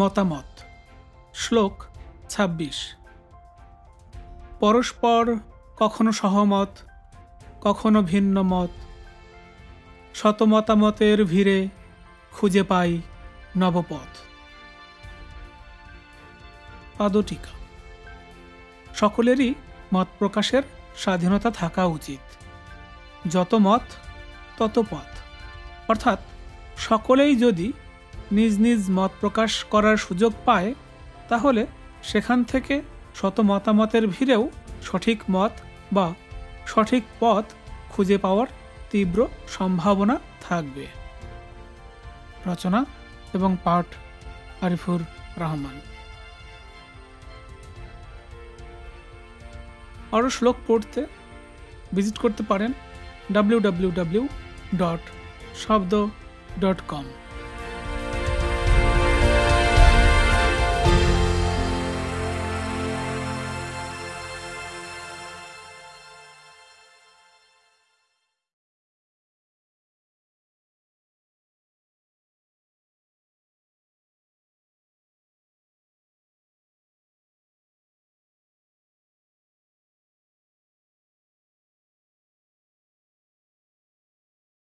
মতামত। শ্লোক ২৬ পরস্পর কখনো সহমত, কখনো ভিন্ন মত। শতমতামতের ভিড়ে খুঁজে পাই নবপথ। পাদটিকা। সকলেরই মত প্রকাশের স্বাধীনতা থাকা উচিত। যত মত, তত পথ। অর্থাৎ সকলেই যদি নিজ নিজ মত প্রকাশ করার সুযোগ পায়, তাহলে সেখান থেকে শত মতামতের ভিড়েও সঠিক মত বা সঠিক পথ খুঁজে পাওয়ার তীব্র সম্ভাবনা থাকবে। রচনা এবং পাঠ, আরিফুর রহমান। আরও শ্লোক পড়তে ভিজিট করতে পারেন W W W dot Shobdo dot com